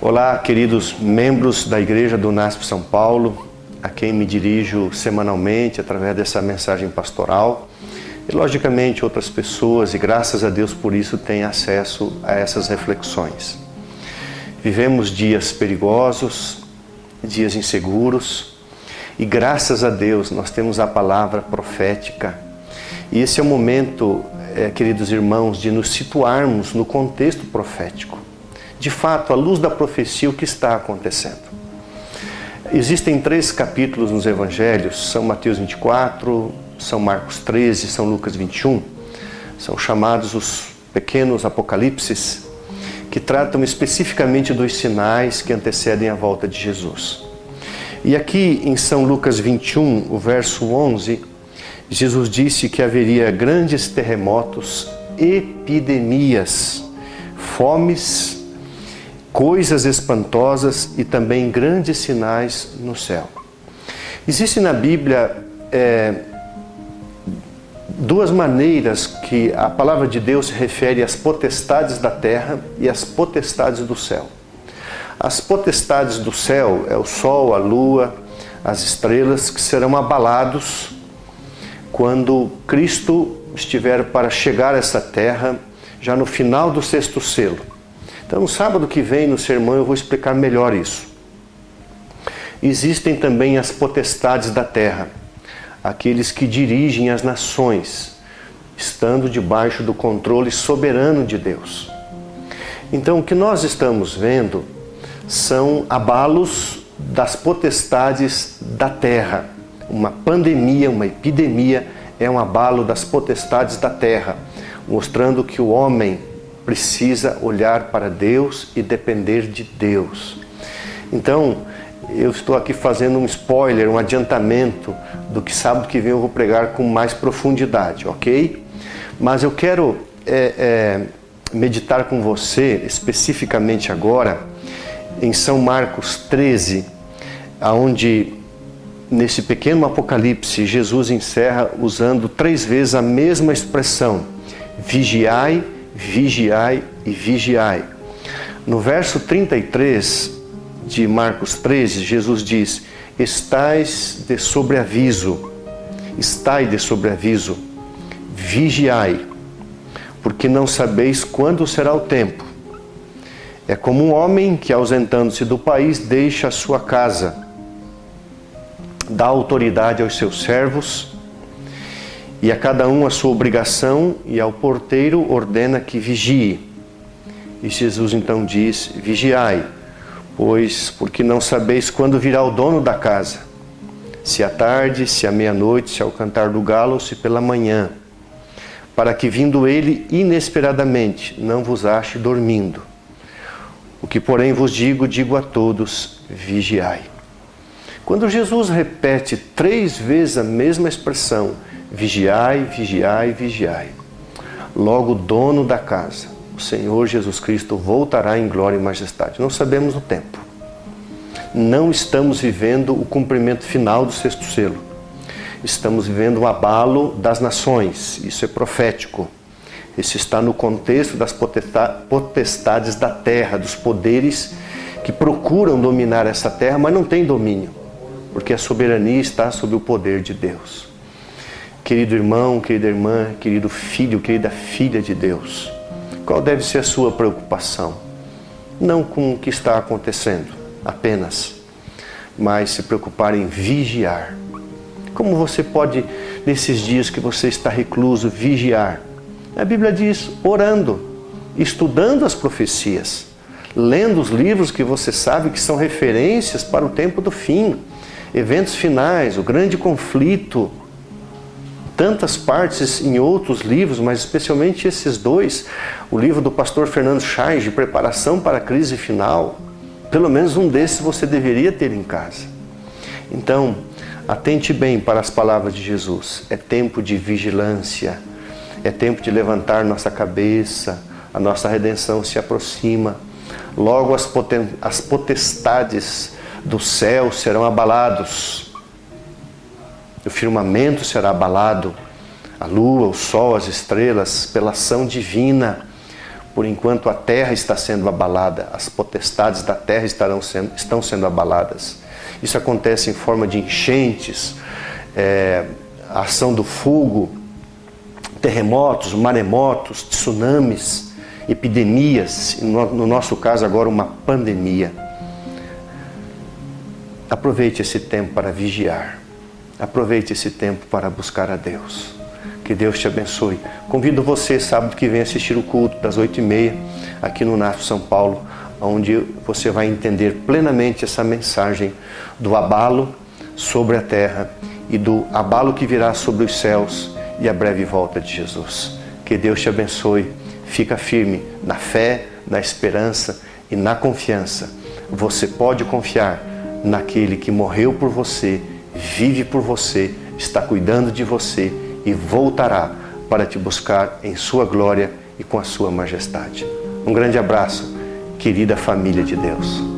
Olá, queridos membros da Igreja do NASP São Paulo, a quem me dirijo semanalmente através dessa mensagem pastoral. E, logicamente, outras pessoas, e graças a Deus por isso, têm acesso a essas reflexões. Vivemos dias perigosos, dias inseguros, e graças a Deus nós temos a palavra profética. E esse é o momento, é, queridos irmãos, de nos situarmos no contexto profético de fato, à luz da profecia, o que está acontecendo. Existem três capítulos nos evangelhos, São Mateus 24, São Marcos 13, São Lucas 21, são chamados os pequenos apocalipses, que tratam especificamente dos sinais que antecedem a volta de Jesus. E aqui em São Lucas 21, o verso 11, Jesus disse que haveria grandes terremotos, epidemias, fomes coisas espantosas e também grandes sinais no céu. Existe na Bíblia é, duas maneiras que a palavra de Deus se refere às potestades da terra e às potestades do céu. As potestades do céu é o sol, a lua, as estrelas que serão abalados quando Cristo estiver para chegar a essa terra, já no final do sexto selo. Então, no sábado que vem, no sermão, eu vou explicar melhor isso. Existem também as potestades da terra, aqueles que dirigem as nações, estando debaixo do controle soberano de Deus. Então, o que nós estamos vendo são abalos das potestades da terra. Uma pandemia, uma epidemia é um abalo das potestades da terra, mostrando que o homem precisa olhar para Deus e depender de Deus. Então, eu estou aqui fazendo um spoiler, um adiantamento do que sábado que vem eu vou pregar com mais profundidade, ok? Mas eu quero é, é, meditar com você especificamente agora em São Marcos 13, aonde nesse pequeno apocalipse Jesus encerra usando três vezes a mesma expressão: vigiai vigiai e vigiai. No verso 33 de Marcos 13, Jesus diz: Estais de sobreaviso, estai de sobreaviso, vigiai, porque não sabeis quando será o tempo. É como um homem que, ausentando-se do país, deixa a sua casa, dá autoridade aos seus servos e a cada um a sua obrigação, e ao porteiro ordena que vigie. E Jesus então diz: Vigiai, pois porque não sabeis quando virá o dono da casa, se à tarde, se à meia-noite, se ao cantar do galo se pela manhã, para que vindo ele inesperadamente não vos ache dormindo. O que, porém, vos digo, digo a todos: vigiai. Quando Jesus repete três vezes a mesma expressão, Vigiai, vigiai, vigiai. Logo, o dono da casa, o Senhor Jesus Cristo, voltará em glória e majestade. Não sabemos o tempo. Não estamos vivendo o cumprimento final do sexto selo. Estamos vivendo o abalo das nações. Isso é profético. Isso está no contexto das potestades da terra, dos poderes que procuram dominar essa terra, mas não têm domínio, porque a soberania está sob o poder de Deus. Querido irmão, querida irmã, querido filho, querida filha de Deus, qual deve ser a sua preocupação? Não com o que está acontecendo apenas, mas se preocupar em vigiar. Como você pode, nesses dias que você está recluso, vigiar? A Bíblia diz: orando, estudando as profecias, lendo os livros que você sabe que são referências para o tempo do fim, eventos finais, o grande conflito, tantas partes em outros livros, mas especialmente esses dois, o livro do pastor Fernando Chaves, de preparação para a crise final, pelo menos um desses você deveria ter em casa. Então, atente bem para as palavras de Jesus. É tempo de vigilância, é tempo de levantar nossa cabeça, a nossa redenção se aproxima. Logo as potestades do céu serão abalados o firmamento será abalado, a lua, o sol, as estrelas, pela ação divina, por enquanto a terra está sendo abalada, as potestades da terra estarão sendo, estão sendo abaladas. Isso acontece em forma de enchentes, é, ação do fogo, terremotos, maremotos, tsunamis, epidemias, no nosso caso agora uma pandemia. Aproveite esse tempo para vigiar. Aproveite esse tempo para buscar a Deus. Que Deus te abençoe. Convido você sábado que vem assistir o culto das oito e meia aqui no NAF São Paulo, onde você vai entender plenamente essa mensagem do abalo sobre a terra e do abalo que virá sobre os céus e a breve volta de Jesus. Que Deus te abençoe. Fica firme na fé, na esperança e na confiança. Você pode confiar naquele que morreu por você, vive por você, está cuidando de você e voltará para te buscar em sua glória e com a sua majestade. Um grande abraço, querida família de Deus.